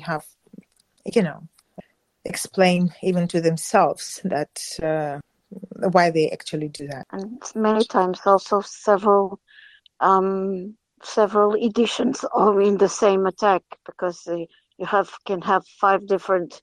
have, you know, explain even to themselves that uh, why they actually do that. And many times also several um, several editions are in the same attack because you have can have five different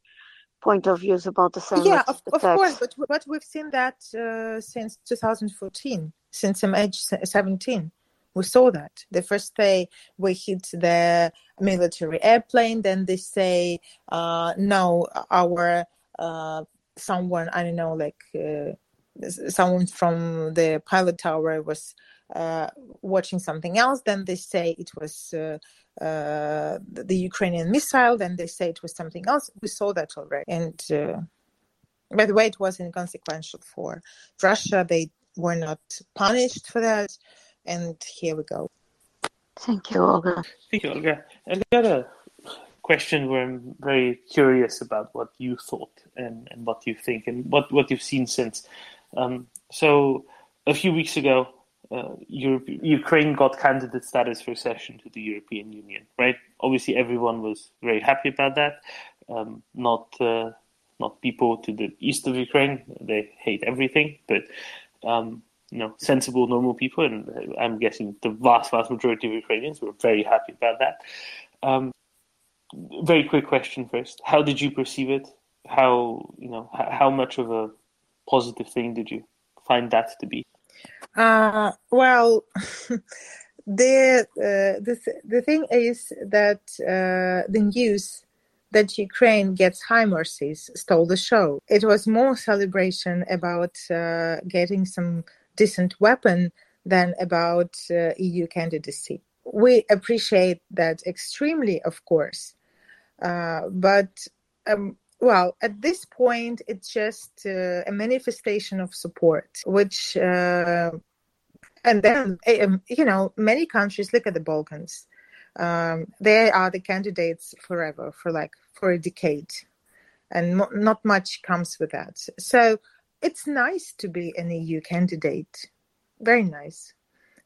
point of views about the same yeah of, of course but but we've seen that uh, since 2014 since MH17 we saw that the first day we hit the military airplane then they say uh, no our uh, someone i don't know like uh, someone from the pilot tower was uh, watching something else. Then they say it was uh, uh, the Ukrainian missile. Then they say it was something else. We saw that already. And uh, by the way, it was inconsequential for Russia. They were not punished for that. And here we go. Thank you, Olga. Thank you, Olga. I got a question where I'm very curious about what you thought and, and what you think and what, what you've seen since. Um, so a few weeks ago, uh, Europe, Ukraine got candidate status for accession to the European Union, right? Obviously, everyone was very happy about that. Um, not uh, not people to the east of Ukraine; they hate everything, but um, you know, sensible, normal people, and I'm guessing the vast, vast majority of Ukrainians were very happy about that. Um, very quick question first: How did you perceive it? How you know how much of a positive thing did you find that to be? Uh, well, the uh, the the thing is that uh, the news that Ukraine gets HIMARSes stole the show. It was more celebration about uh, getting some decent weapon than about uh, EU candidacy. We appreciate that extremely, of course, uh, but um, well, at this point, it's just uh, a manifestation of support, which, uh, and then, um, you know, many countries look at the Balkans. Um, they are the candidates forever, for like for a decade, and mo- not much comes with that. So it's nice to be an EU candidate, very nice.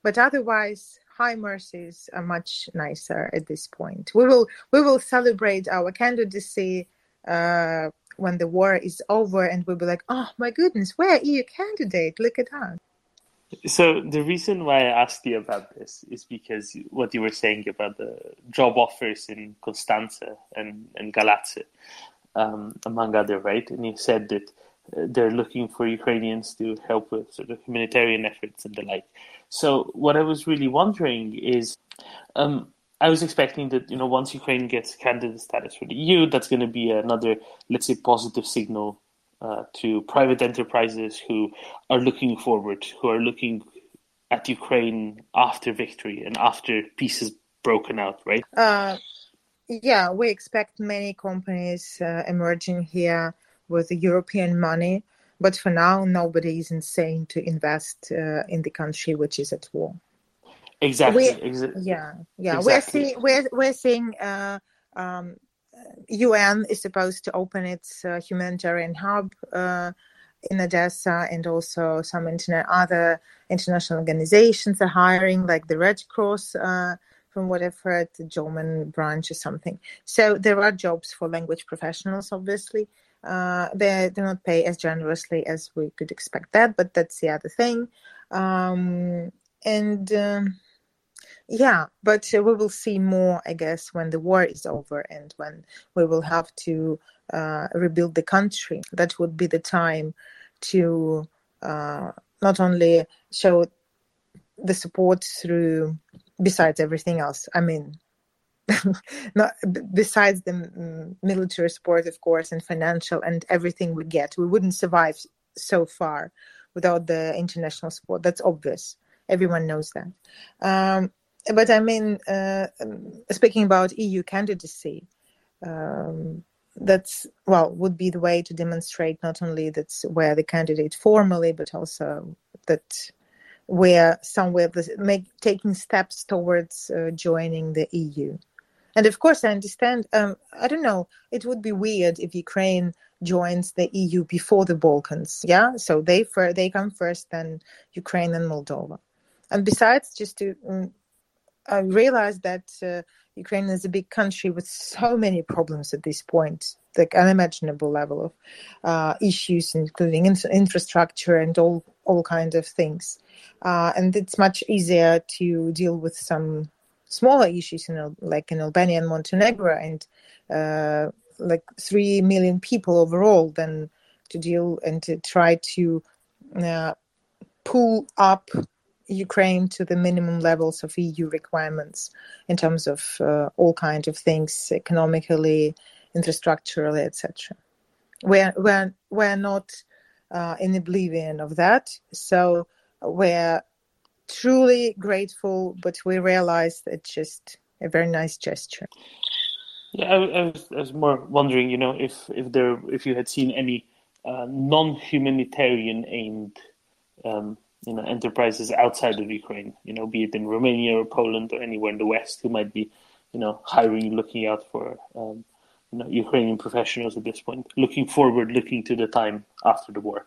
But otherwise, HIMARSes are much nicer at this point. We will we will celebrate our candidacy uh, when the war is over and we'll be like, oh my goodness, we're EU candidate. Look at that. So the reason why I asked you about this is because what you were saying about the job offers in Constanța and, and Galați, um, among other, right? And you said that they're looking for Ukrainians to help with sort of humanitarian efforts and the like. So what I was really wondering is, um, I was expecting that you know once Ukraine gets candidate status for the EU, that's going to be another, let's say, positive signal uh, to private enterprises who are looking forward, who are looking at Ukraine after victory and after peace is broken out, right? Uh, yeah, we expect many companies uh, emerging here with the European money, but for now, nobody is insane to invest uh, in the country which is at war. Exactly. Exa- yeah, yeah. Exactly. We're seeing we're we're seeing uh, um, UN is supposed to open its uh, humanitarian hub uh, in Odessa, and also some internet other international organizations are hiring, like the Red Cross. Uh, from what I've heard, the German branch or something. So there are jobs for language professionals, obviously. Uh, they do not pay as generously as we could expect that, but that's the other thing. Um, and um, yeah, but we will see more, I guess, when the war is over and when we will have to uh, rebuild the country. That would be the time to uh, not only show the support through, besides everything else. I mean, not besides the mm, military support, of course, and financial and everything we get, we wouldn't survive so far without the international support. That's obvious. Everyone knows that. Um, but I mean, uh, um, speaking about EU candidacy, um, that's well would be the way to demonstrate not only that's where the candidate formally, but also that we're somewhere make, taking steps towards uh, joining the EU. And of course, I understand. Um, I don't know. It would be weird if Ukraine joins the EU before the Balkans. Yeah, so they they come first, then Ukraine and Moldova. And besides, just to um, I realized that uh, Ukraine is a big country with so many problems at this point, like unimaginable level of uh, issues, including in- infrastructure and all all kinds of things. Uh, and it's much easier to deal with some smaller issues, in, like in Albania and Montenegro, and uh, like three million people overall, than to deal and to try to uh, pull up Ukraine to the minimum levels of EU requirements in terms of uh, all kinds of things, economically, infrastructurally, etc. We're we're we're not uh, in oblivion of that, so we're truly grateful, but we realize it's just a very nice gesture. Yeah, I, I, was, I was more wondering, you know, if if there if you had seen any uh, non-humanitarian aimed um, you know enterprises outside of Ukraine, you know, be it in Romania or Poland or anywhere in the West who might be, you know, hiring, looking out for um, you know Ukrainian professionals at this point, looking forward, looking to the time after the war,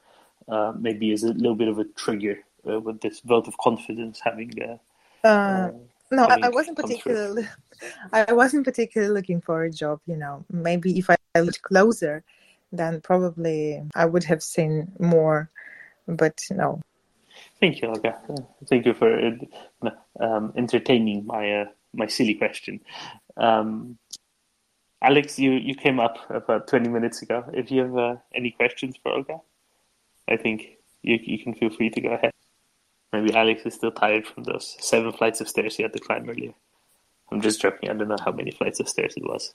uh, maybe is a little bit of a trigger uh, with this vote of confidence having. Uh, uh, no, having I wasn't particularly. I wasn't particularly looking for a job. You know, maybe if I looked closer, then probably I would have seen more. But no, Thank you, Olga. Thank you for um, entertaining my uh, my silly question. Um, Alex, you, you came up about 20 minutes ago. If you have uh, any questions for Olga, I think you, you can feel free to go ahead. Maybe Alex is still tired from those seven flights of stairs he had to climb earlier. I'm just joking. I don't know how many flights of stairs it was.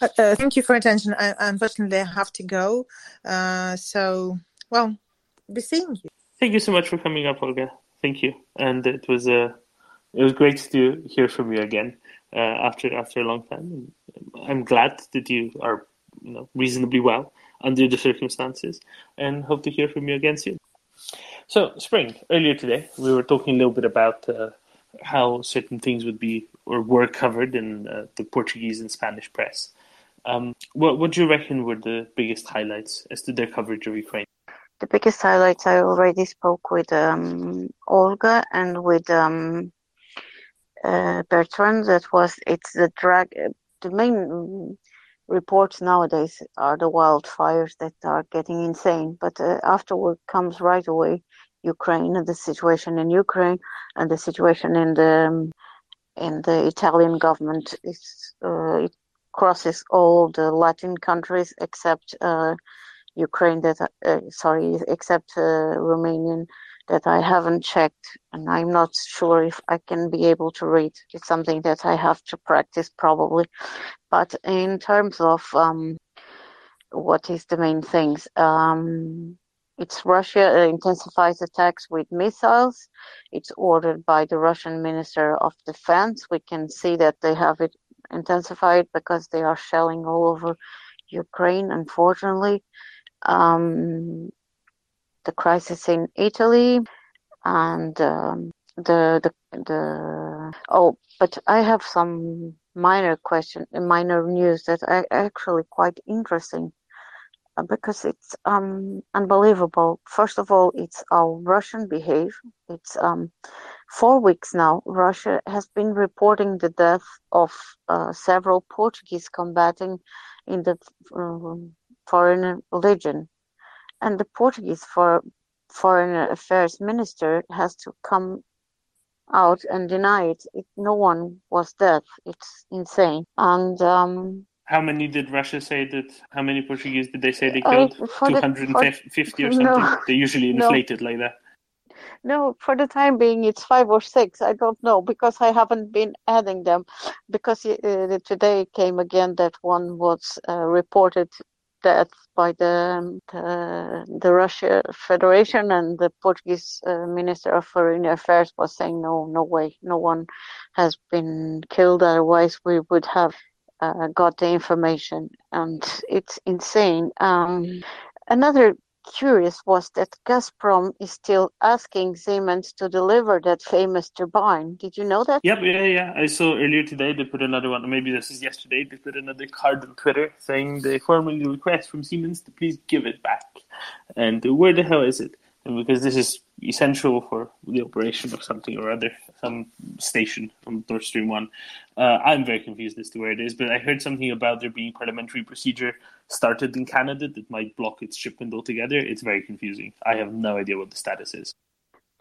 Uh, uh, thank you for attention. I, unfortunately, I have to go. Uh, so, well, be seeing you. Thank you so much for coming up, Olga. Thank you, and it was a uh, it was great to hear from you again uh, after after a long time. I'm glad that you are you know reasonably well under the circumstances, and hope to hear from you again soon. So, Spring, earlier today we were talking a little bit about uh, how certain things would be or were covered in uh, the Portuguese and Spanish press. Um, what what do you reckon were the biggest highlights as to their coverage of Ukraine? the biggest highlights I already spoke with um, Olga and with um, uh, Bertrand. That was it's the drag. The main reports nowadays are the wildfires that are getting insane. But uh, afterward comes right away Ukraine and the situation in Ukraine and the situation in the um, in the Italian government. Uh, it crosses all the Latin countries except uh, Ukraine that uh, sorry, except uh, Romanian that I haven't checked, and I'm not sure if I can be able to read. It's something that I have to practice probably. But in terms of um, what is the main things, um, it's Russia intensifies attacks with missiles. It's ordered by the Russian Minister of Defense. We can see that they have it intensified because they are shelling all over Ukraine, unfortunately um, the crisis in Italy, and um, the, the the oh, but I have some minor question, minor news that are actually quite interesting because it's um, unbelievable. First of all, it's our Russian behavior. It's um, four weeks now. Russia has been reporting the death of uh, several Portuguese combating in the um, foreign legion. And the Portuguese for, foreign affairs minister has to come out and deny it. it no one was dead. It's insane. And um, how many did Russia say that? How many Portuguese did they say they killed? Two hundred and fifty or something. No, they usually inflate no. like that. No, for the time being, it's five or six. I don't know because I haven't been adding them. Because uh, today came again that one was uh, reported death by the, the, the Russia Federation and the Portuguese uh, Minister of Foreign Affairs was saying no, no way, no one has been killed. Otherwise, we would have uh, got the information, and it's insane. Um, another curious was that Gazprom is still asking Siemens to deliver that famous turbine. Did you know that? Yep, yeah, yeah. I saw earlier today they put another one, maybe this is yesterday, they put another card on Twitter saying they formally request from Siemens to please give it back. And where the hell is it? And because this is essential for the operation of something or other, some station on Nord Stream 1. Uh, I'm very confused as to where it is, but I heard something about there being parliamentary procedure started in Canada that might block its shipment altogether. It's very confusing. I have no idea what the status is.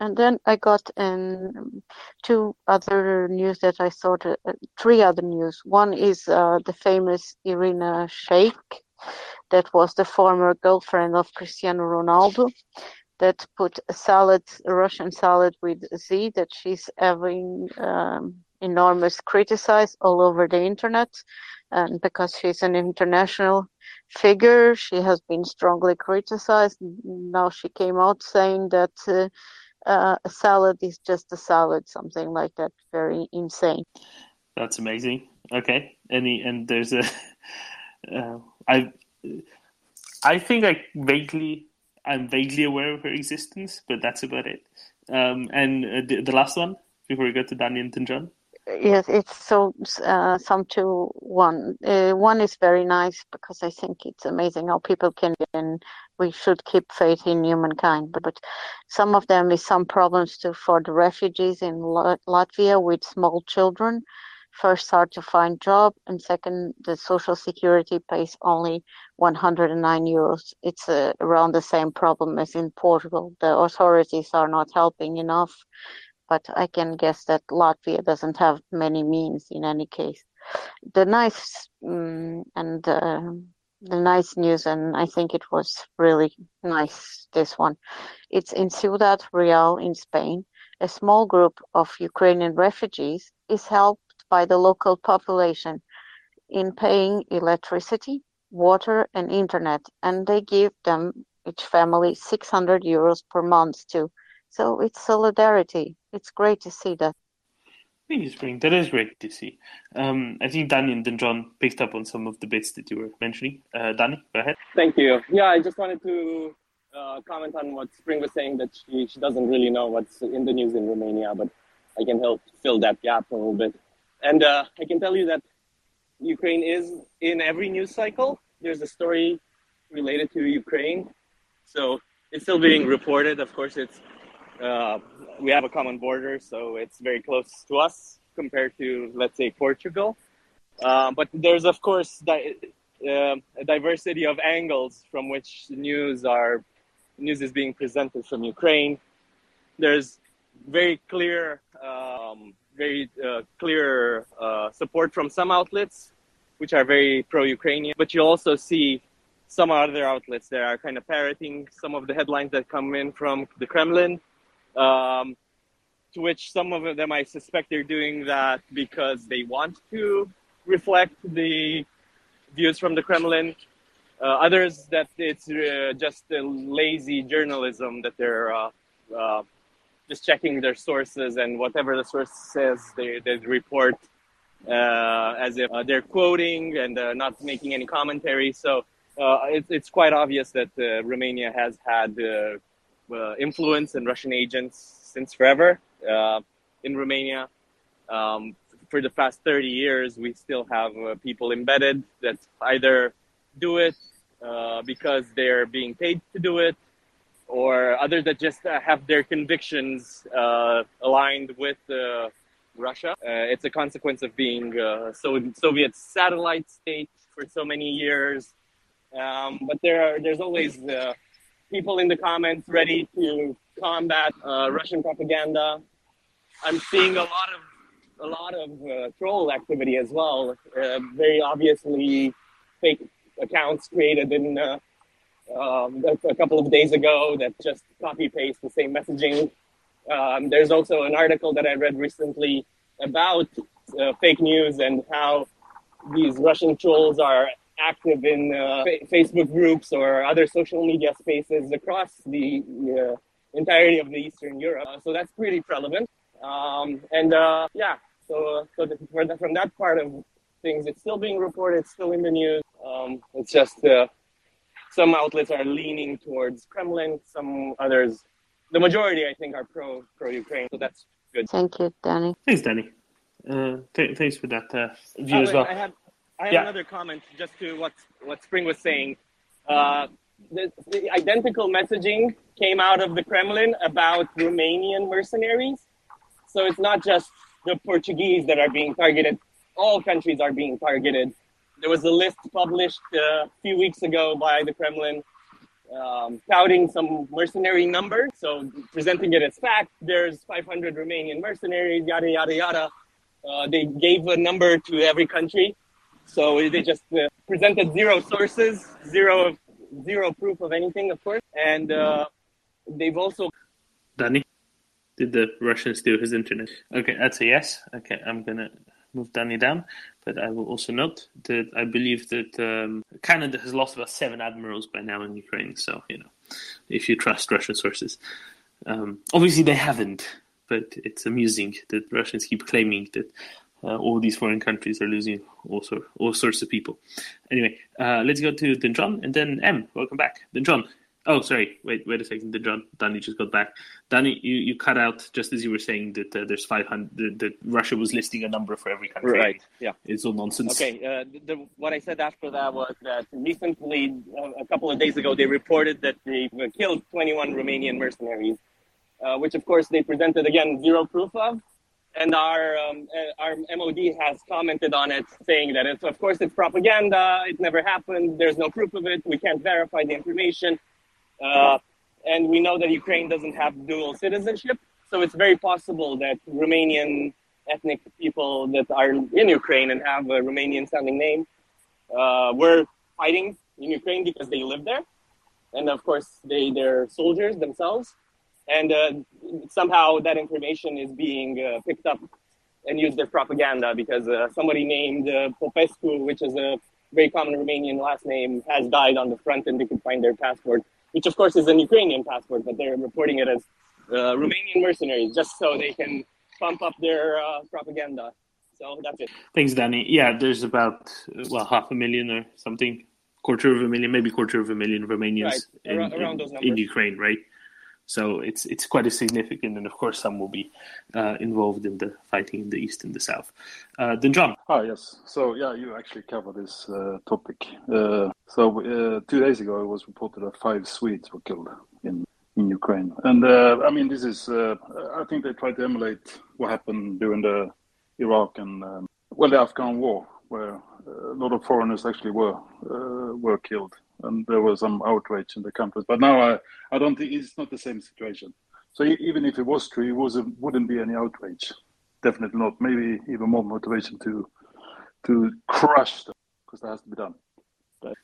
And then I got in two other news that I thought, uh, three other news. One is uh, the famous Irina Shayk, that was the former girlfriend of Cristiano Ronaldo, that put a salad, a Russian salad with Z, that she's having um, enormous criticized all over the internet. And because she's an international figure, she has been strongly criticized. Now she came out saying that. Uh, uh, a salad is just a salad, something like that. Very insane. That's amazing. Okay, any and there's a uh, I I think I vaguely I'm vaguely aware of her existence, but that's about it. Um, and uh, the, the, last one before we go to Danny and John. Yes, it's so uh, some two one. Uh, one is very nice because I think it's amazing how people can and we should keep faith in humankind. But, but some of them is some problems too for the refugees in Latvia with small children. First, hard to find job, and second, the social security pays only 109 euros. It's uh, around the same problem as in Portugal. The authorities are not helping enough but I can guess that Latvia doesn't have many means in any case. The nice um, and uh, the nice news, and I think it was really nice. This one, it's in Ciudad Real in Spain. A small group of Ukrainian refugees is helped by the local population in paying electricity, water, and internet, and they give them each family 600 euros per month too. So it's solidarity. It's great to see that. Thank you, Spring. That is great to see. Um, I think Danny and then John picked up on some of the bits that you were mentioning. Uh, Danny, go ahead. Thank you. Yeah, I just wanted to uh, comment on what Spring was saying that she, she doesn't really know what's in the news in Romania, but I can help fill that gap a little bit. And uh, I can tell you that Ukraine is in every news cycle. There's a story related to Ukraine. So it's still being reported. Of course, it's uh, we have a common border, so it's very close to us compared to, let's say, Portugal. Uh, but there's, of course, di- uh, a diversity of angles from which news are news is being presented from Ukraine. There's very clear, um, very uh, clear uh, support from some outlets, which are very pro-Ukrainian. But you also see some other outlets that are kind of parroting some of the headlines that come in from the Kremlin um, to which some of them I suspect they're doing that because they want to reflect the views from the Kremlin. Uh, others that it's uh, just lazy journalism that they're uh, uh just checking their sources and whatever the source says they, they report uh, as if uh, they're quoting and not making any commentary. So it, it's quite obvious that Romania has had uh, influence and Russian agents since forever uh, in Romania. Um, for the past 30 years, we still have uh, people embedded that either do it uh, because they're being paid to do it, or others that just uh, have their convictions uh, aligned with Russia. it's a consequence of being a Soviet satellite state for so many years. Um, but there are, there's always people in the comments ready to combat uh, Russian propaganda. I'm seeing a lot of a lot of uh, troll activity as well. Uh, very obviously, fake accounts created in uh, um, a couple of days ago that just copy paste the same messaging. Um, there's also an article that I read recently about uh, fake news and how these Russian trolls are active in uh, Facebook groups or other social media spaces across the uh, entirety of the Eastern Europe. Uh, so that's pretty relevant. Um, and uh, yeah, so, so the, from that part of things, it's still being reported, still in the news. Um, it's just uh, some outlets are leaning towards Kremlin, some others, the majority, I think, are pro pro Ukraine. So that's good. Thank you, Danny. Thanks, Danny. Uh, th- thanks for that uh, view as well. I have I have yeah. another comment just to what what Spring was saying. Uh, the, the identical messaging came out of the Kremlin about Romanian mercenaries. So it's not just the Portuguese that are being targeted; all countries are being targeted. There was a list published uh, a few weeks ago by the Kremlin um, touting some mercenary numbers. So presenting it as fact, there's 500 Romanian mercenaries, yada, yada, yada. Uh, they gave a number to every country. So they just uh, presented zero sources, zero zero proof of anything, of course. And uh, they've also. Danny, did the Russians steal his internet? Okay, that's a yes. Okay, I'm to move Danny down. But I will also note that I believe that um, Canada has lost about seven admirals by now in Ukraine. So, you know, if you trust Russian sources. Um, obviously, they haven't, but it's amusing that Russians keep claiming that uh, all these foreign countries are losing all, all sorts of people. Anyway, uh, let's go to Denjon and then M. Welcome back. Denjon. Oh, sorry. Wait, wait a second. Denjon. Danny just got back. Danny, you, you cut out just as you were saying that uh, there's 500, that Russia was listing a number for every country. Right. Yeah. It's all nonsense. Okay. Uh, the, what I said after that was that recently, uh, a couple of days ago, they reported that they killed 21 Romanian mercenaries, uh, which of course they presented again zero proof of and our um, uh, our MOD has commented on it, saying that it's of course it's propaganda. It never happened. There's no proof of it. We can't verify the information, and we know that Ukraine doesn't have dual citizenship, so it's very possible that Romanian ethnic people that are in Ukraine and have a Romanian-sounding name uh, were fighting in Ukraine because they live there, and of course they they're soldiers themselves. And uh, somehow that information is being uh, picked up and used as propaganda because uh, somebody named uh, Popescu, which is a very common Romanian last name, has died on the front, and they could find their passport, which of course is an Ukrainian passport, but they're reporting it as uh, Romanian mercenaries just so they can pump up their uh, propaganda. So that's it. Thanks, Danny. Yeah, there's about well half a million or something, quarter of a million, maybe quarter of a million Romanians right. in, around, around in, in Ukraine, right? So it's it's quite a significant, and of course some will be uh, involved in the fighting in the east and the south. Uh, John. Ah yes. So yeah, you actually covered this uh, topic. Uh, so uh, two days ago, it was reported that five Swedes were killed in in Ukraine, and uh, I mean this is I think they tried to emulate what happened during the Iraq and um, well the Afghan war, where a lot of foreigners actually were were killed and there was some outrage in the country. But now I, I don't think it's not the same situation. So even if it was true, it wasn't wouldn't be any outrage. Definitely not. Maybe even more motivation to to crush them because that has to be done.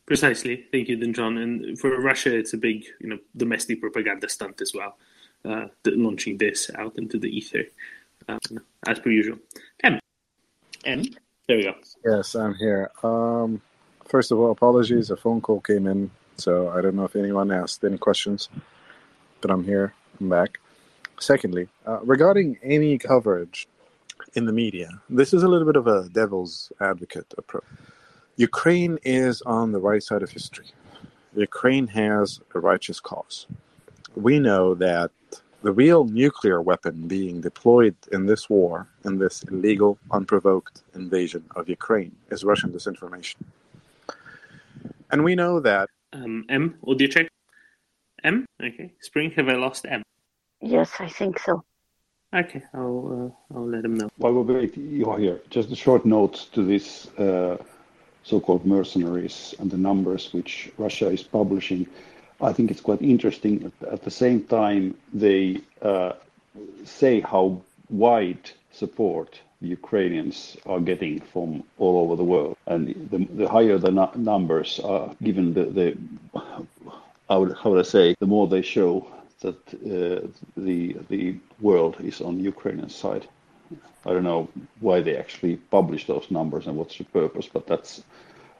Precisely. Thank you, then John. And for Russia, it's a big, you know, domestic propaganda stunt as well, uh, launching this out into the ether, um, as per usual. M. M. There we go. Yes, I'm here. Um, first of all, apologies. A phone call came in, so I don't know if anyone asked any questions, but I'm here. I'm back. Secondly, uh, regarding any coverage in the media, this is a little bit of a devil's advocate approach. Ukraine is on the right side of history. Ukraine has a righteous cause. We know that the real nuclear weapon being deployed in this war, in this illegal, unprovoked invasion of Ukraine, is Russian disinformation. And we know that. Um, M, audio check. M? Okay. Spring, have I lost M? Yes, I think so. Okay, I'll, uh, I'll let him know. While we're wait, you are here. Just a short note to this uh, so called mercenaries and the numbers which Russia is publishing. I think it's quite interesting. At the same time, they uh, say how wide support the Ukrainians are getting from all over the world. And the, the higher the nu- numbers are given, the, the how would, how would I say, the more they show that uh, the the world is on Ukrainian side. I don't know why they actually publish those numbers and what's the purpose, but that's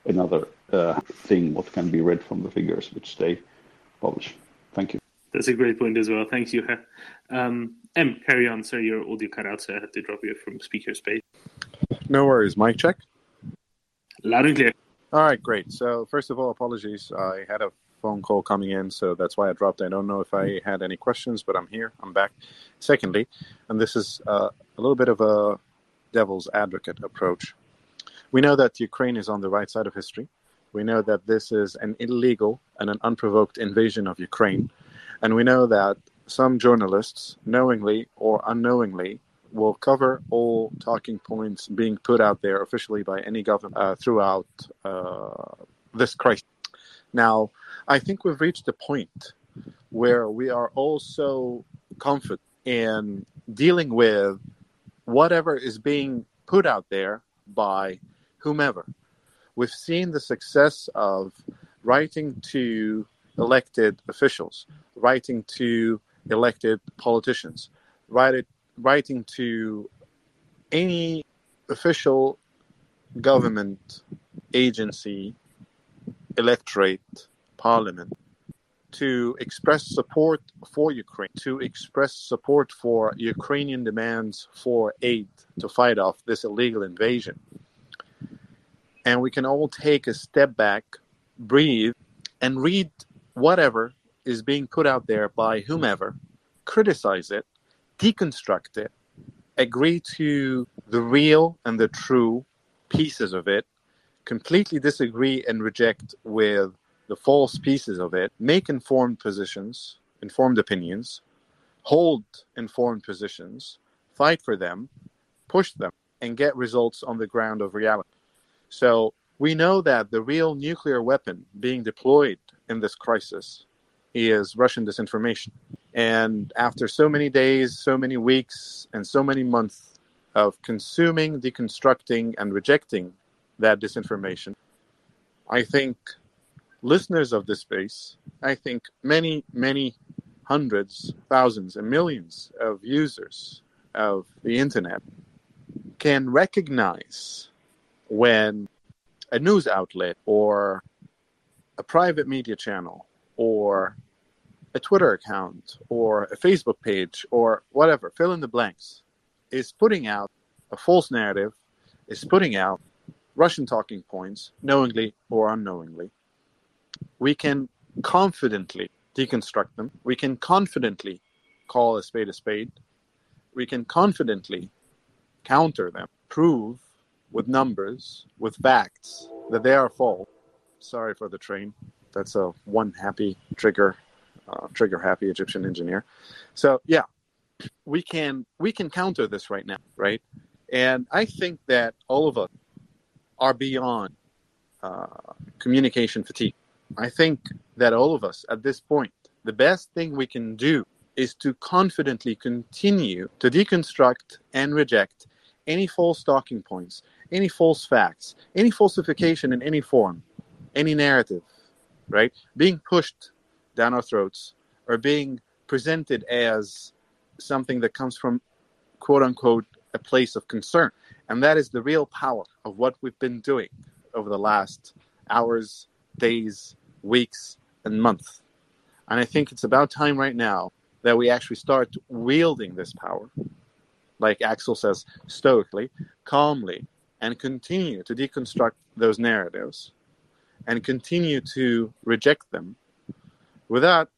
another uh, thing what can be read from the figures which they publish. Thank you. That's a great point as well. Thanks, Juha. Um, M, carry on, sir. Your audio cut out, so I had to drop you from speaker space. No worries. Mic check. Loud and clear. All right, great. So, first of all, apologies. I had a phone call coming in, so that's why I dropped. I don't know if I had any questions, but I'm here. I'm back. Secondly, and this is uh, a little bit of a devil's advocate approach. We know that Ukraine is on the right side of history. We know that this is an illegal and an unprovoked invasion of Ukraine. And we know that some journalists, knowingly or unknowingly, will cover all talking points being put out there officially by any government uh, throughout uh, this crisis. Now, I think we've reached a point where we are also confident in dealing with whatever is being put out there by whomever. We've seen the success of writing to elected officials, writing to elected politicians, write writing to any official government agency, electorate, parliament, to express support for Ukraine, to express support for Ukrainian demands for aid to fight off this illegal invasion. And we can all take a step back, breathe, and read whatever is being put out there by whomever, criticize it, deconstruct it, agree to the real and the true pieces of it, completely disagree and reject with the false pieces of it, make informed positions, informed opinions, hold informed positions, fight for them, push them, and get results on the ground of reality. So we know that the real nuclear weapon being deployed in this crisis is Russian disinformation. And after so many days, so many weeks, and so many months of consuming, deconstructing, and rejecting that disinformation, I think listeners of this space, I think many, many hundreds, thousands, and millions of users of the internet can recognize when a news outlet or a private media channel or a Twitter account or a Facebook page or whatever, fill in the blanks, is putting out a false narrative, is putting out Russian talking points, knowingly or unknowingly, we can confidently deconstruct them. We can confidently call a spade a spade. We can confidently counter them, prove with numbers, with facts that they are false. Sorry for the train. That's a one happy trigger, uh, trigger happy Egyptian engineer. So yeah, we can we can counter this right now, right? And I think that all of us are beyond uh, communication fatigue. I think that all of us at this point, the best thing we can do is to confidently continue to deconstruct and reject any false talking points, any false facts, any falsification in any form, any narrative, right? Being pushed down our throats or being presented as something that comes from quote unquote a place of concern. And that is the real power of what we've been doing over the last hours, days, weeks, and months. And I think it's about time right now that we actually start wielding this power, like Axel says, stoically, calmly, and continue to deconstruct those narratives and continue to reject them without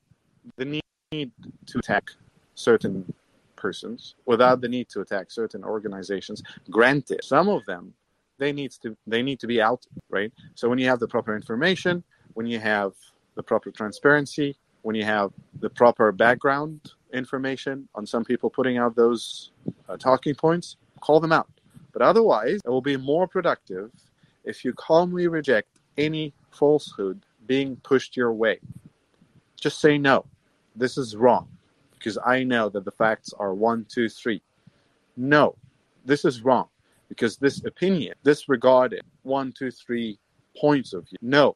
the need to attack certain persons, without the need to attack certain organizations. Granted, some of them they needs to they need to be out, right? So when you have the proper information, when you have the proper transparency, when you have the proper background information on some people putting out those uh, talking points, call them out. But otherwise, it will be more productive if you calmly reject any falsehood being pushed your way. Just say no. This is wrong because I know that the facts are one, two, three. No, this is wrong because this opinion disregarded one, two, three points of view. No,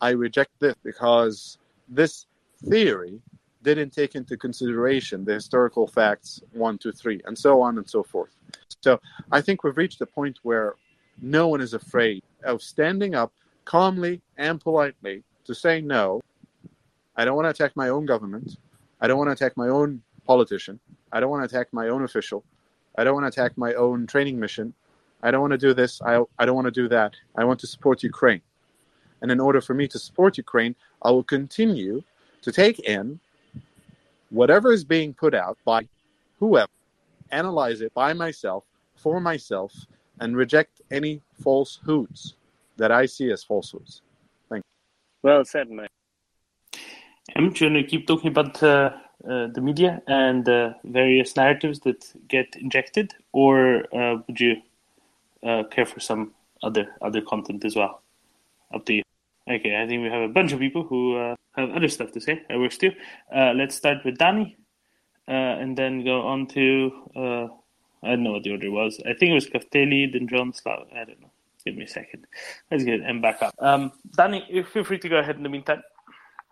I reject this because this theory didn't take into consideration the historical facts one, two, three, and so on and so forth. So I think we've reached a point where no one is afraid of standing up calmly and politely to say no. I don't want to attack my own government. I don't want to attack my own politician. I don't want to attack my own official. I don't want to attack my own training mission. I don't want to do this. I, I don't want to do that. I want to support Ukraine. And in order for me to support Ukraine, I will continue to take in whatever is being put out by whoever, analyze it by myself, for myself, and reject any falsehoods that I see as falsehoods. Thank you. Well said, man. I'm going to keep talking about uh, uh, the media and the various narratives that get injected, or uh, would you uh, care for some other other content as well? Up to you. Okay, I think we have a bunch of people who uh, have other stuff to say. I wish to. Uh, let's start with Danny, and then go on to I don't know what the order was. I think it was Kafteli, then John Slav. I don't know. Give me a second. Let's get him back up. Um, Danny, feel free to go ahead in the meantime.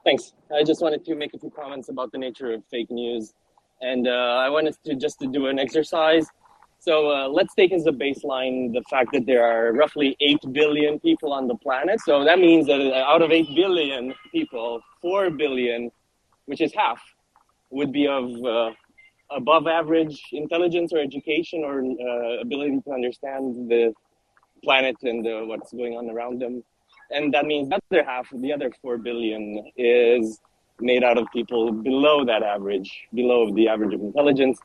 Thanks. I just wanted to make a few comments about the nature of fake news, and uh, I wanted to just to do an exercise. So uh, let's take as a baseline the fact that there are roughly eight billion people on the planet. So that means that out of eight billion people, four billion, which is half, would be of uh, above average intelligence or education or uh, ability to understand the planet and uh, what's going on around them. And that means the other half, the other 4 billion, is made out of people below that average, below the average of intelligence,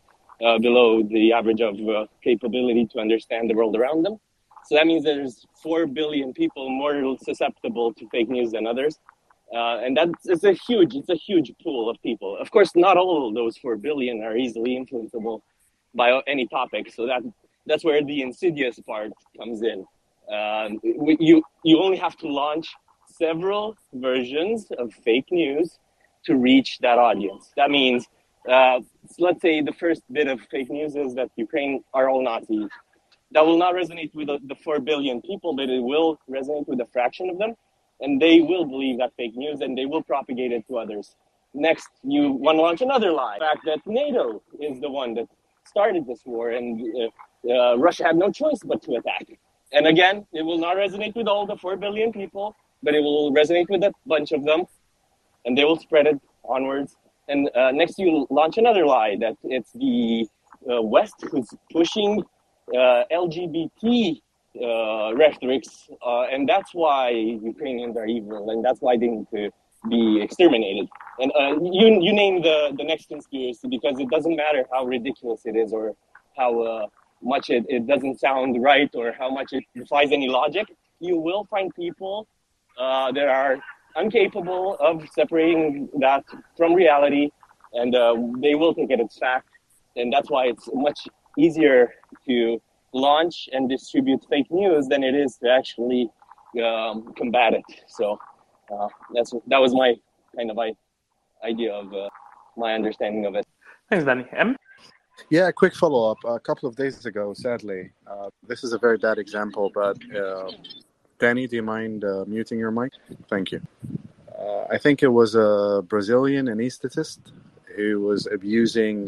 uh, below the average of uh, capability to understand the world around them. So that means there's 4 billion people more susceptible to fake news than others. Uh, and that's a huge it's a huge pool of people. Of course, not all those four billion are easily influenceable by any topic. So that that's where the insidious part comes in. Um, you you only have to launch several versions of fake news to reach that audience. That means, uh, let's say the first bit of fake news is that Ukraine are all Nazis. That will not resonate with the, the four billion people, but it will resonate with a fraction of them and they will believe that fake news and they will propagate it to others. Next, you want to launch another lie. The fact that NATO is the one that started this war and uh, uh, Russia had no choice but to attack. And again, it will not resonate with all the 4 billion people, but it will resonate with a bunch of them and they will spread it onwards. And uh, next, you launch another lie that it's the uh, West who's pushing uh, LGBT uh, rhetorics, uh, and that's why Ukrainians are evil, and that's why they need to be exterminated. And you you name the the next conspiracy because it doesn't matter how ridiculous it is or how much it, it doesn't sound right or how much it defies any logic. You will find people uh, that are incapable of separating that from reality, and uh, they will take it as fact. And that's why it's much easier to launch and distribute fake news than it is to actually um, combat it. So uh, that's that was my kind of idea of uh, my understanding of it. Thanks, Danny. M. Yeah, quick follow up. A couple of days ago, sadly, uh, this is a very bad example, but uh, Danny, do you mind uh, muting your mic? Thank you. Uh, I think it was a Brazilian anesthetist who was abusing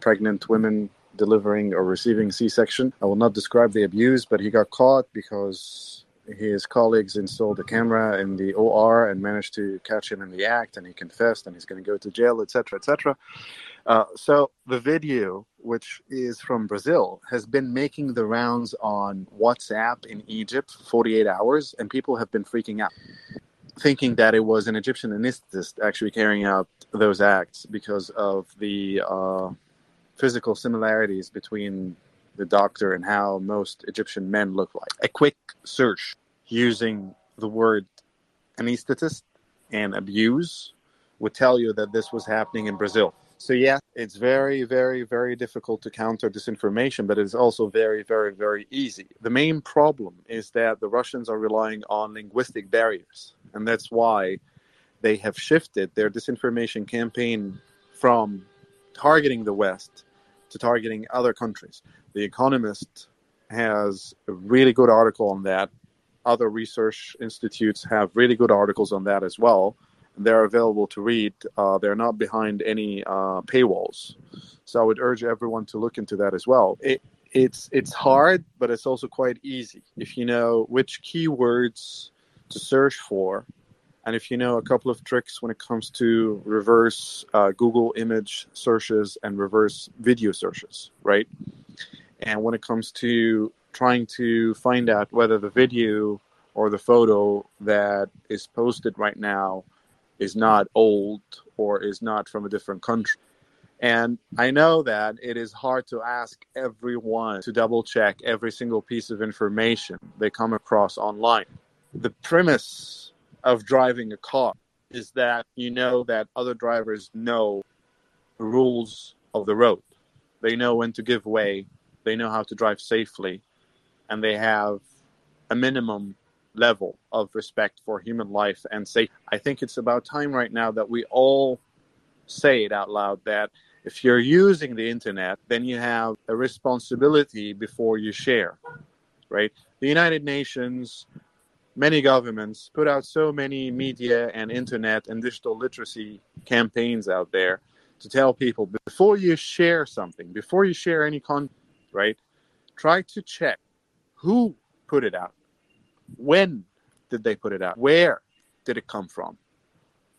pregnant women delivering or receiving C-section. I will not describe the abuse, but he got caught because his colleagues installed a camera in the OR and managed to catch him in the act, and he confessed, and he's going to go to jail, etc., etc. Uh, so the video, which is from Brazil, has been making the rounds on WhatsApp in Egypt for 48 hours, and people have been freaking out, thinking that it was an Egyptian anesthetist actually carrying out those acts because of the uh, physical similarities between the doctor and how most Egyptian men look like. A quick search using the word anesthetist and abuse would tell you that this was happening in Brazil. So, yeah, it's very, very, very difficult to counter disinformation, but it's also very, very, very easy. The main problem is that the Russians are relying on linguistic barriers, and that's why they have shifted their disinformation campaign from targeting the West to targeting other countries. The Economist has a really good article on that. Other research institutes have really good articles on that as well. They're available to read. Uh, they're not behind any uh, paywalls. So I would urge everyone to look into that as well. It, it's it's hard, but it's also quite easy if you know which keywords to search for and if you know a couple of tricks when it comes to reverse uh, Google image searches and reverse video searches, right? And when it comes to trying to find out whether the video or the photo that is posted right now is not old or is not from a different country. And I know that it is hard to ask everyone to double check every single piece of information they come across online. The premise of driving a car is that you know that other drivers know the rules of the road. They know when to give way, they know how to drive safely, and they have a minimum level of respect for human life and say, I think it's about time right now that we all say it out loud that if you're using the internet, then you have a responsibility before you share, right? The United Nations, many governments put out so many media and internet and digital literacy campaigns out there to tell people before you share something, before you share any content, right? Try to check who put it out when did they put it out? Where did it come from?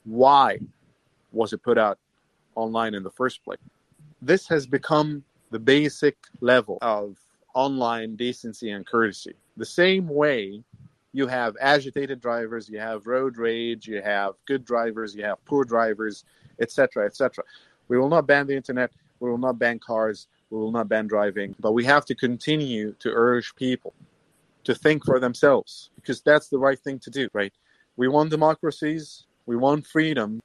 Why was it put out online in the first place? This has become the basic level of online decency and courtesy. The same way you have agitated drivers, you have road rage, you have good drivers, you have poor drivers, etc., etc. We will not ban the internet, we will not ban cars, we will not ban driving, but we have to continue to urge people to think for themselves because that's the right thing to do, right? We want democracies, we want freedom,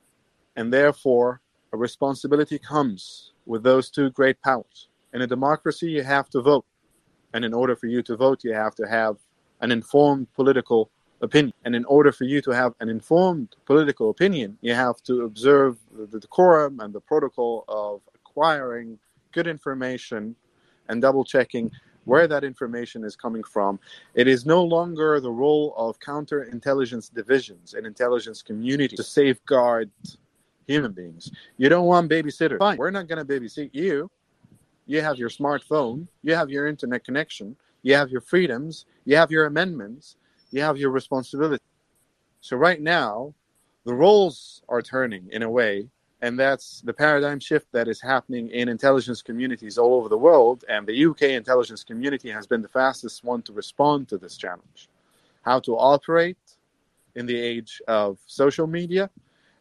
and therefore a responsibility comes with those two great powers. In a democracy, you have to vote. And in order for you to vote, you have to have an informed political opinion. And in order for you to have an informed political opinion, you have to observe the decorum and the protocol of acquiring good information and double checking where that information is coming from. It is no longer the role of counterintelligence divisions and intelligence community to safeguard human beings. You don't want babysitters. Fine, we're not going to babysit you. You have your smartphone, you have your internet connection, you have your freedoms, you have your amendments, you have your responsibility. So, right now, the roles are turning in a way and that's the paradigm shift that is happening in intelligence communities all over the world. And the UK intelligence community has been the fastest one to respond to this challenge. How to operate in the age of social media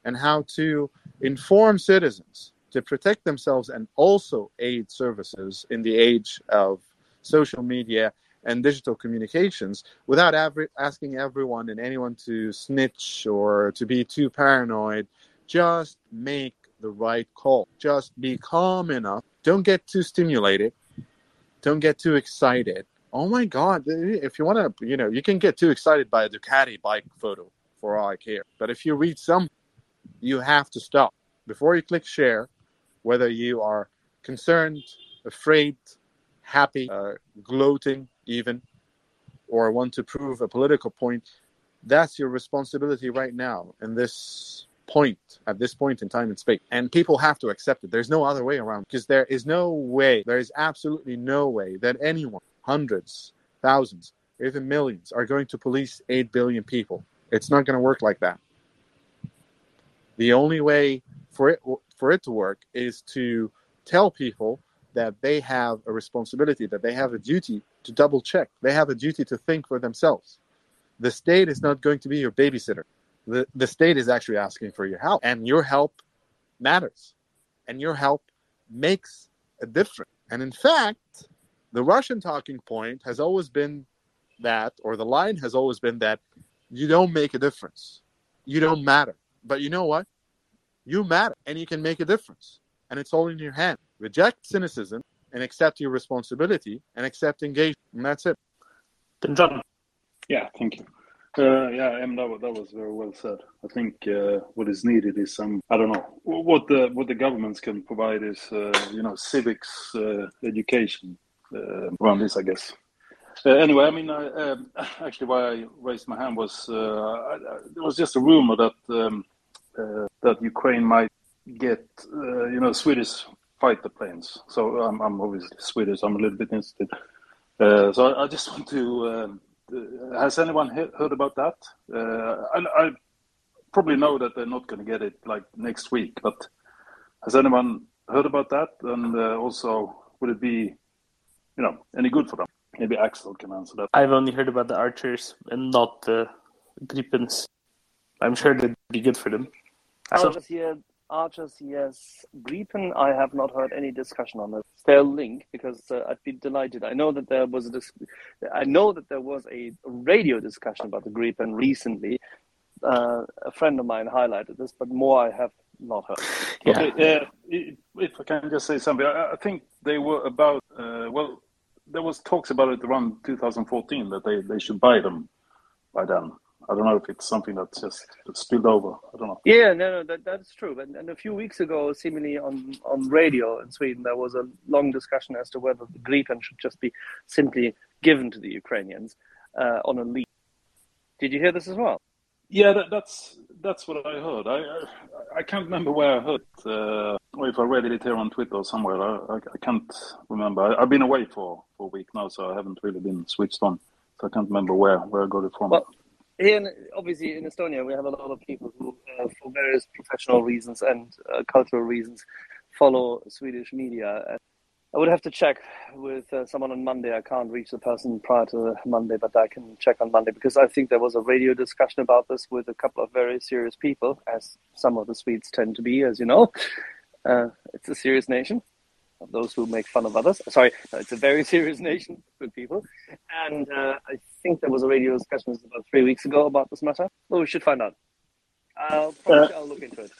and how to inform citizens to protect themselves and also aid services in the age of social media and digital communications without asking everyone and anyone to snitch or to be too paranoid just make the right call. Just be calm enough. Don't get too stimulated. Don't get too excited. Oh my God. If you want to, you know, you can get too excited by a Ducati bike photo for all I care. But if you read some, you have to stop. Before you click share, whether you are concerned, afraid, happy, uh, gloating, even, or want to prove a political point, that's your responsibility right now in this point at this point in time and space and people have to accept it. There's no other way around because there is no way there is absolutely no way that anyone hundreds thousands even millions are going to police 8 billion people. It's not going to work like that. The only way for it for it to work is to tell people that they have a responsibility that they have a duty to double check. They have a duty to think for themselves. The state is not going to be your babysitter the, the state is actually asking for your help and your help matters and your help makes a difference. And in fact the russian talking point has always been that or the line has always been that you don't make a difference. You don't matter. But you know what? You matter and you can make a difference. And it's all in your hand. Reject cynicism and accept your responsibility and accept engagement. And that's it. Then john. Yeah thank you uh, yeah, and that, that was very well said. I think uh, what is needed is some, I don't know, what the what the governments can provide is, uh, you know, civics uh, education uh, around this, I guess. Uh, anyway, I mean, I, um, actually, why I raised my hand was I, I, there was just a rumor that um, that Ukraine might get, you know, Swedish fighter planes. So I'm, I'm obviously Swedish. I'm a little bit interested. so I, I, just want to. Um, has anyone heard about that? Uh, I, I, probably know that they're not going to get it like next week, but has anyone heard about that? And uh, also, would it be, you know, any good for them? Maybe Axel can answer that. I've only heard about the archers and not the Gripens. I'm sure that'd be good for them. Archers, yeah, archers, yes. Gripen, I have not heard any discussion on it their link because uh, I'd be delighted. I know that there was a dis- I know that there was a radio discussion about the Gripen recently, uh, a friend of mine highlighted this, but more I have not heard. Yeah. Okay, uh, if I can just say something, I, I think they were about. Uh, well, there was talks about it around 2014 that they, they should buy them by then. I don't know if it's something that's just spilled over. I don't know. Yeah, no, no, that that's true. And, and a few weeks ago, seemingly on on radio in Sweden, there was a long discussion as to whether the Gripen should just be simply given to the Ukrainians uh, on a lease. Did you hear this as well? Yeah, that, that's that's what I heard. I, I, I can't remember where I heard it, uh, or if I read it here on Twitter or somewhere. I, I, I can't remember. I, have been away for, for a week now, so I haven't really been switched on. So I can't remember where, where I got it from. Well, here, in, obviously, in Estonia, we have a lot of people who, uh, for various professional reasons and uh, cultural reasons, follow Swedish media. I would have to check with uh, someone on Monday. I can't reach the person prior to Monday, but I can check on Monday because I think there was a radio discussion about this with a couple of very serious people, as some of the Swedes tend to be, as you know. Uh, it's a serious nation of those who make fun of others. Sorry, it's a very serious nation, good people. And uh, I think there was a radio discussion about three weeks ago about this matter. Well, we should find out. I'll, probably, uh, I'll look into it.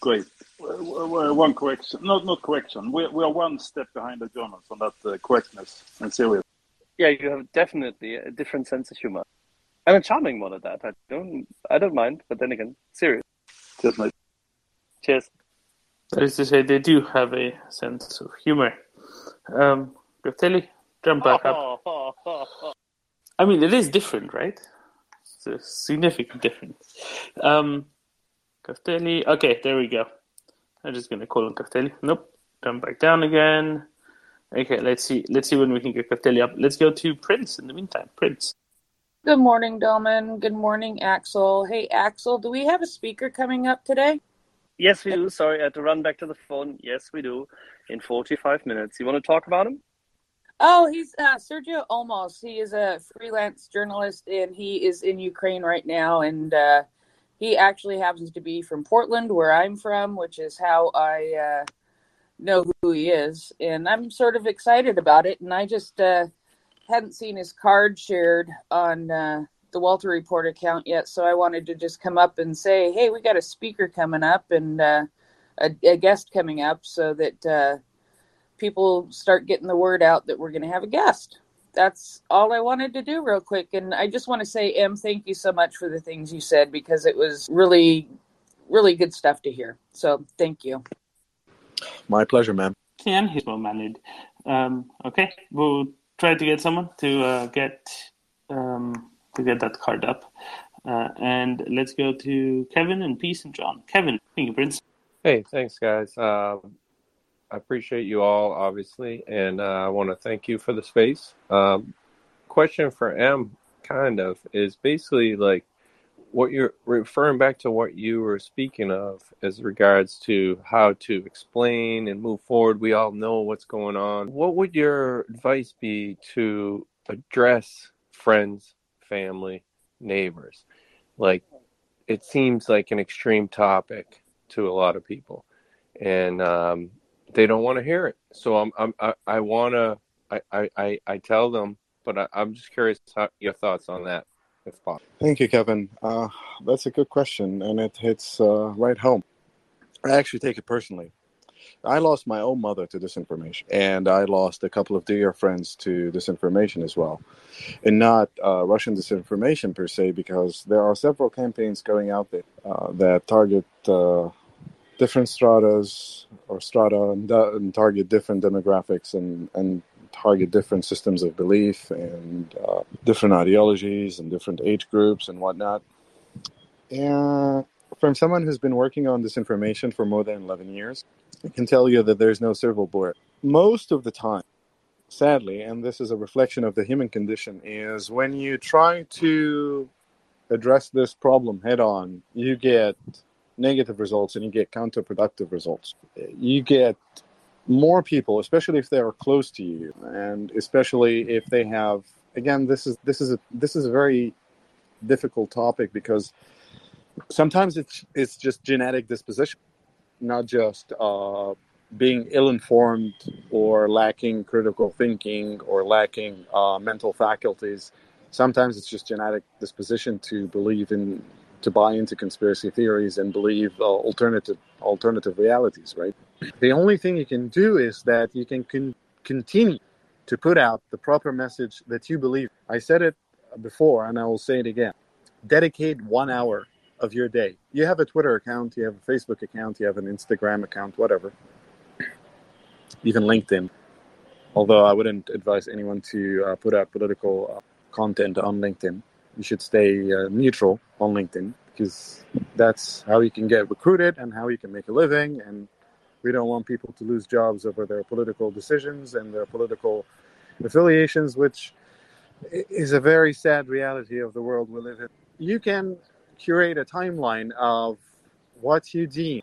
Great. One correction, not not correction. We we are one step behind the Germans on that uh, correctness and serious. Yeah, you have definitely a different sense of humor, and a charming one at that. I don't I don't mind, but then again, serious. Cheers, mate. Cheers. That is to say, they do have a sense of humor. Um, jump back up. I mean, it is different, right? It's a significant difference. Um. Okay, there we go. I'm just gonna call him Castelli. Nope. Jump back down again. Okay, let's see. Let's see when we can get Castelli up. Let's go to Prince in the meantime. Prince. Good morning, Delman. Good morning, Axel. Hey, Axel, do we have a speaker coming up today? Yes, we do. Sorry, I had to run back to the phone. Yes, we do. In 45 minutes. You want to talk about him? Oh, he's uh, Sergio Olmos. He is a freelance journalist, and he is in Ukraine right now. And uh, he actually happens to be from Portland, where I'm from, which is how I uh, know who he is. And I'm sort of excited about it. And I just uh, hadn't seen his card shared on uh, the Walter Report account yet. So I wanted to just come up and say, hey, we got a speaker coming up and uh, a, a, guest coming up so that uh, people start getting the word out that we're going to have a guest that's all I wanted to do real quick. And I just want to say, Em, thank you so much for the things you said because it was really, really good stuff to hear. So thank you. My pleasure, ma'am. Can he's well mannered. Um, okay, we'll try to get someone to uh, get um, to get that card up. Uh, and let's go to Kevin and Peace and John. Kevin, Prince. Hey, thanks, guys. Um, I appreciate you all, obviously, and uh, I want to thank you for the space. Um, question for M, kind of, is basically like what you're referring back to what you were speaking of as regards to how to explain and move forward. We all know what's going on. What would your advice be to address friends, family, neighbors? Like, it seems like an extreme topic to a lot of people. And um, they don't want to hear it. So I'm, I'm I, I want to, I, I, I tell them, but I, am just curious how, your thoughts on that, if possible. Thank you, Kevin. Uh, that's a good question, and it hits uh, right home. I actually take it personally. I lost my own mother to disinformation, and I lost a couple of dear friends to disinformation as well. And not uh, Russian disinformation per se, because there are several campaigns going out there uh, that target uh, different stratas or strata and, uh, and, target different demographics and, and target different systems of belief and uh, different ideologies and different age groups and whatnot. And from someone who's been working on disinformation for more than 11 years, can tell you that there's no bullet. Most of the time, sadly, and this is a reflection of the human condition, is when you try to address this problem head on, you get negative results and you get counterproductive results. You get more people, especially if they are close to you, and especially if they have. Again, this is this is a this is a very difficult topic because sometimes it's it's just genetic disposition, not just uh, being ill-informed or lacking critical thinking or lacking uh, mental faculties. Sometimes it's just genetic disposition to believe in to buy into conspiracy theories and believe uh, alternative alternative realities, right? The only thing you can do is that you can con- continue to put out the proper message that you believe. I said it before, and I will say it again. Dedicate one hour of your day. You have a Twitter account, you have a Facebook account, you have an Instagram account, whatever, even LinkedIn. Although I wouldn't advise anyone to uh, put out political uh, content on LinkedIn. You should stay uh, neutral on LinkedIn because that's how you can get recruited and how you can make a living. And we don't want people to lose jobs over their political decisions and their political affiliations, which is a very sad reality of the world we live in. You can curate a timeline of what you deem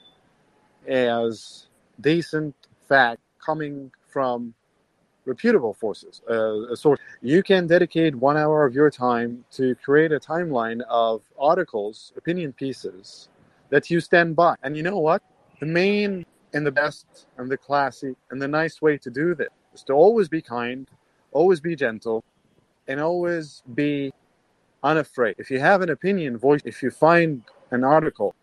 as decent fact coming from reputable forces, uh, a source. You can dedicate one hour of your time to create a timeline of articles, opinion pieces that you stand by. And you know what? The main and the best and the classy and the nice way to do this is to always be kind, always be gentle, and always be unafraid. If you have an opinion, voice. If you find an article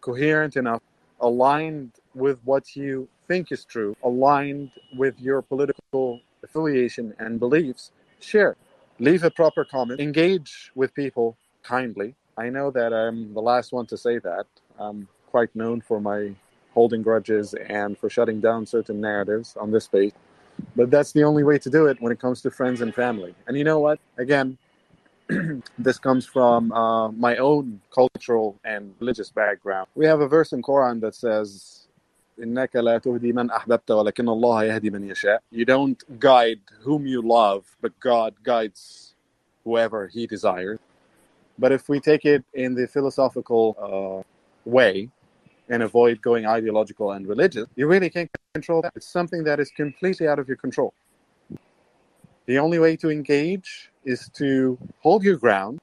coherent enough, aligned with what you think is true, aligned with your political affiliation and beliefs, share. Leave a proper comment. Engage with people kindly. I know that I'm the last one to say that. I'm quite known for my holding grudges and for shutting down certain narratives on this space. But that's the only way to do it when it comes to friends and family. And you know what? Again, this comes from uh, my own cultural and religious background. We have a verse in Quran that says, إنك لا تهدي من أحببت ولكن الله يهدي من يشاء. You don't guide whom you love, but God guides whoever He desires. But if we take it in the philosophical uh, way and avoid going ideological and religious, you really can't control that. It's something that is completely out of your control. The only way to engage is to hold your ground,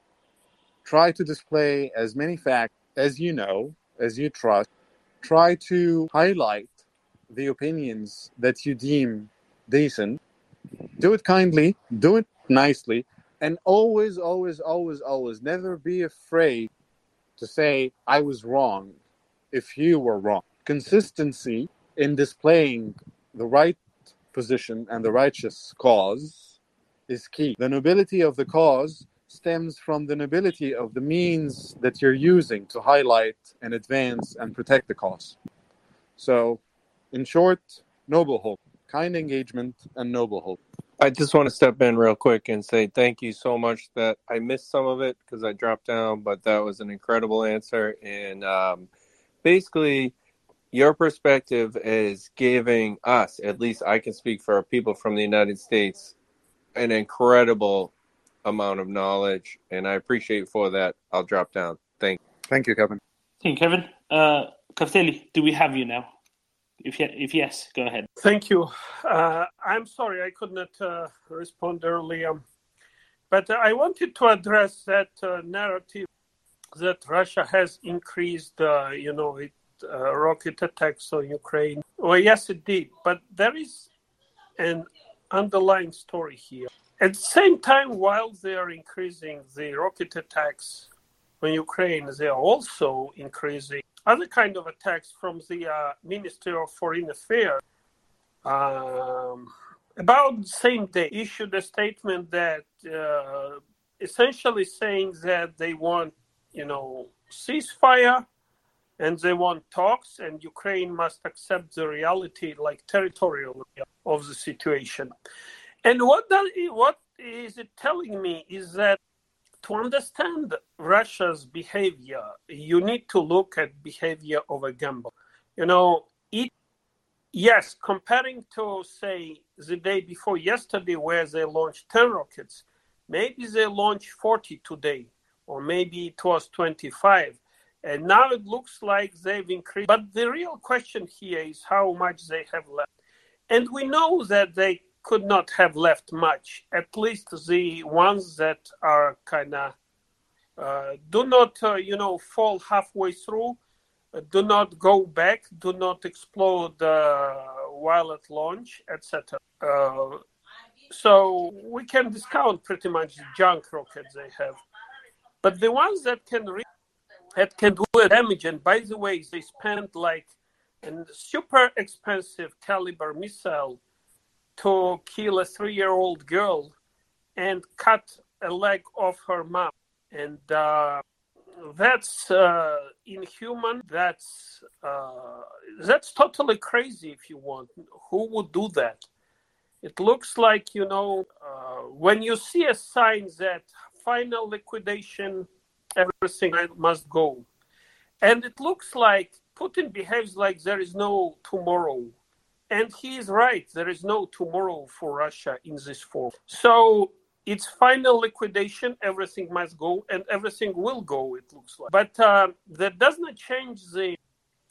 try to display as many facts as you know, as you trust, try to highlight the opinions that you deem decent. Do it kindly, do it nicely, and always, always, always, always never be afraid to say, I was wrong if you were wrong. Consistency in displaying the right position and the righteous cause is key. The nobility of the cause stems from the nobility of the means that you're using to highlight and advance and protect the cause. So, in short, noble hope, kind engagement, and noble hope. I just want to step in real quick and say thank you so much. That I missed some of it because I dropped down, but that was an incredible answer. And um, basically, your perspective is giving us, at least I can speak for people from the United States, an incredible amount of knowledge, and I appreciate for that. I'll drop down. Thank. Thank you, Kevin. Thank you, Kevin. Uh, Kafteli, do we have you now? If if yes, go ahead. Thank you. Uh, I'm sorry I could not uh, respond earlier, but I wanted to address that uh, narrative that Russia has increased, uh, you know, it, uh, rocket attacks on Ukraine. Well, yes, it did, but there is an underlying story here. At the same time, while they are increasing the rocket attacks on Ukraine, they are also increasing other kind of attacks from the uh, Ministry of Foreign Affairs. Um, about the same day, issued a statement that uh, essentially saying that they want, you know, ceasefire and they want talks, and Ukraine must accept the reality, like territorial of the situation. And what does what is it telling me is that to understand Russia's behavior, you need to look at behavior of a gamble. You know, it yes, comparing to say the day before yesterday where they launched 10 rockets, maybe they launched 40 today, or maybe it was 25. And now it looks like they've increased. But the real question here is how much they have left. And we know that they could not have left much. At least the ones that are kind of uh, do not, uh, you know, fall halfway through, uh, do not go back, do not explode uh, while at launch, etc. Uh, so we can discount pretty much the junk rockets they have. But the ones that can re- that can do damage. And by the way, they spent like a super expensive Kalibr missile to kill a three-year-old girl and cut a leg off her mom. And uh, that's uh, inhuman. That's uh, that's totally crazy. If you want, who would do that? It looks like you know uh, when you see a sign that final liquidation, everything must go, and it looks like Putin behaves like there is no tomorrow, and he is right. There is no tomorrow for Russia in this form. So it's final liquidation. Everything must go, and everything will go. It looks like, but uh, that does not change the.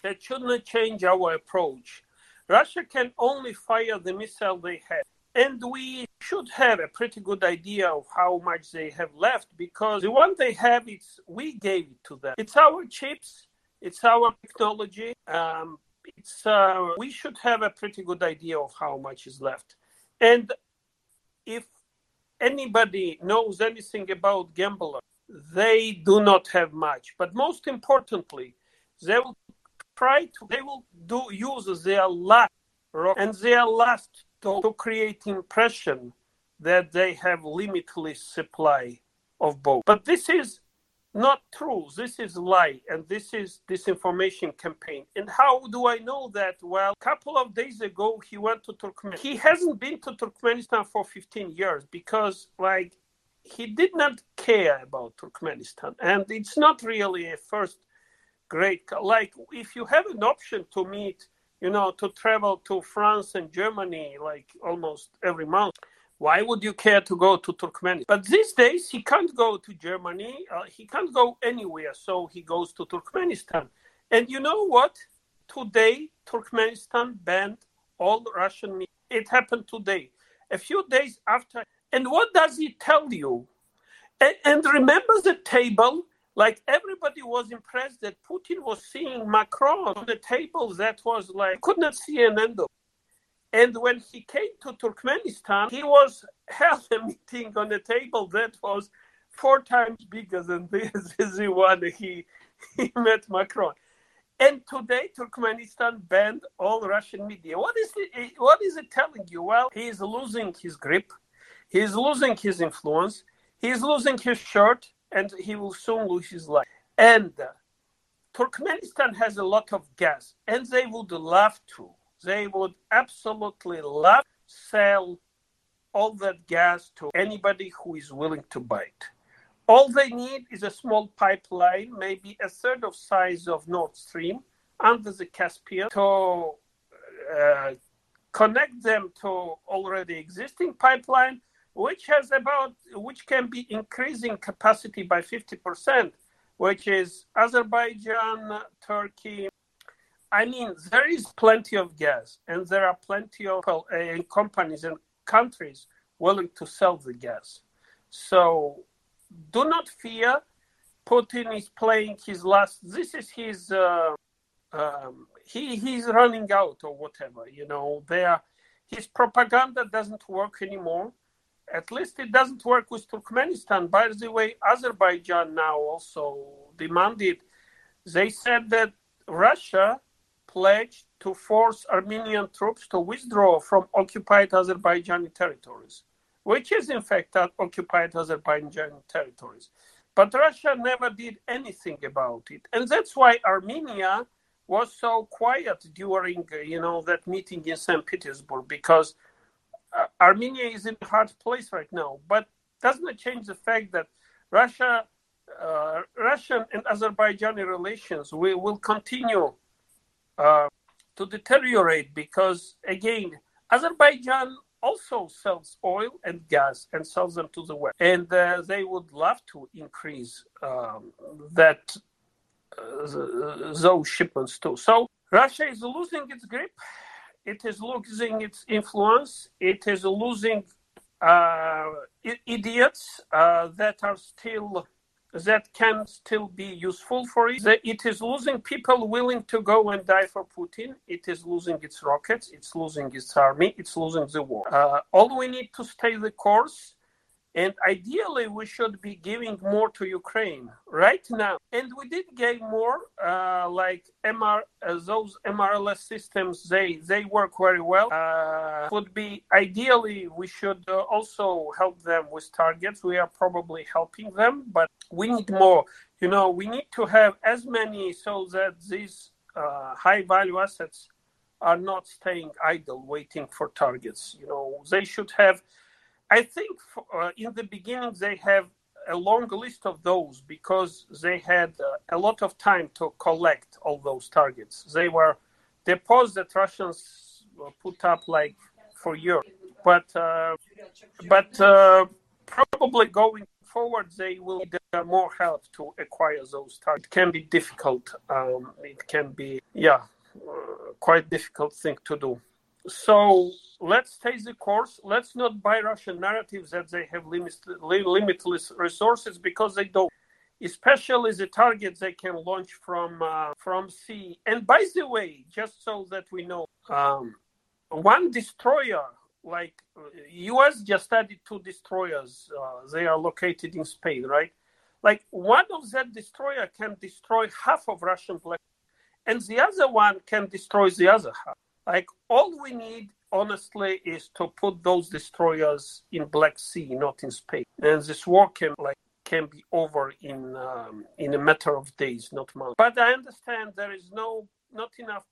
That should not change our approach. Russia can only fire the missile they have. And we should have a pretty good idea of how much they have left because the one they have, it's we gave it to them. It's our chips, it's our technology. Um, it's uh, we should have a pretty good idea of how much is left. And if anybody knows anything about gambler, they do not have much. But most importantly, they will try to they will do use their last and their last to, create impression that they have limitless supply of both. But this is not true. This is lie, and this is disinformation campaign. And how do I know that? Well, a couple of days ago, he went to Turkmenistan. He hasn't been to Turkmenistan for 15 years because, like, he did not care about Turkmenistan, and it's not really a first great. Like, if you have an option to meet, you know, to travel to France and Germany, like almost every month why would you care to go to Turkmenistan? But these days, he can't go to Germany. Uh, he can't go anywhere. So he goes to Turkmenistan. And you know what? Today, Turkmenistan banned all Russian media. It happened today, a few days after. And what does it tell you? And remember the table? Like everybody was impressed that Putin was seeing Macron on the table that was like, could not see an end of. And when he came to Turkmenistan, he was held a meeting on a table that was four times bigger than this, the one he, he met Macron. And today, Turkmenistan banned all Russian media. What is it, eh, what is it telling you? Well, he is losing his grip, he is losing his influence, he is losing his shirt, and he will soon lose his life. And uh, Turkmenistan has a lot of gas, and they would love to they would absolutely love to sell all that gas to anybody who is willing to buy it. All they need is a small pipeline, maybe a third of size of Nord Stream, under the Caspian to uh, connect them to already existing pipeline, which has about which can be increasing capacity by 50%, which is Azerbaijan, Turkey, I mean, there is plenty of gas, and there are plenty of companies and countries willing to sell the gas. So do not fear. Putin is playing his last. This is his. Uh, um, he he's running out or whatever. You know, there. His propaganda doesn't work anymore. At least it doesn't work with Turkmenistan. By the way, Azerbaijan now also demanded. They said that Russia pledged to force Armenian troops to withdraw from occupied Azerbaijani territories, which is in fact occupied Azerbaijani territories. But Russia never did anything about it, and that's why Armenia was so quiet during you know that meeting in St. Petersburg because Armenia is in a hard place right now. But doesn't change the fact that Russia, uh, Russian and Azerbaijani relations will, will continue uh, to deteriorate because, again, Azerbaijan also sells oil and gas and sells them to the West. And uh, they would love to increase um, that uh, those shipments too. So Russia is losing its grip. It is losing its influence. It is losing uh, idiots uh, that are still that can still be useful for it. It is losing people willing to go and die for Putin. It is losing its rockets. It's losing its army. It's losing the war. Uh, all we need to stay the course And ideally, we should be giving more to Ukraine right now. And we did give more, uh, like MR, uh, those MRLS systems. They they work very well. Uh, would be ideally we should uh, also help them with targets. We are probably helping them, but we need more. You know, we need to have as many so that these uh, high value assets are not staying idle waiting for targets. You know, they should have. I think for, uh, in the beginning they have a long list of those because they had uh, a lot of time to collect all those targets. They were the deposits that Russians put up like for years, but uh, but uh, probably going forward they will need uh, more help to acquire those targets. It can be difficult. Um, it can be yeah uh, quite difficult thing to do. So let's stay the course. Let's not buy Russian narratives that they have limitless, limitless resources because they don't. Especially the targets they can launch from uh, from sea. And by the way, just so that we know, um, one destroyer like U.S. just added two destroyers. Uh, they are located in Spain, right? Like one of that destroyer can destroy half of Russian black and the other one can destroy the other half. Like all we need, honestly, is to put those destroyers in Black Sea, not in space. and this war can like can be over in um, in a matter of days, not months. But I understand there is no not enough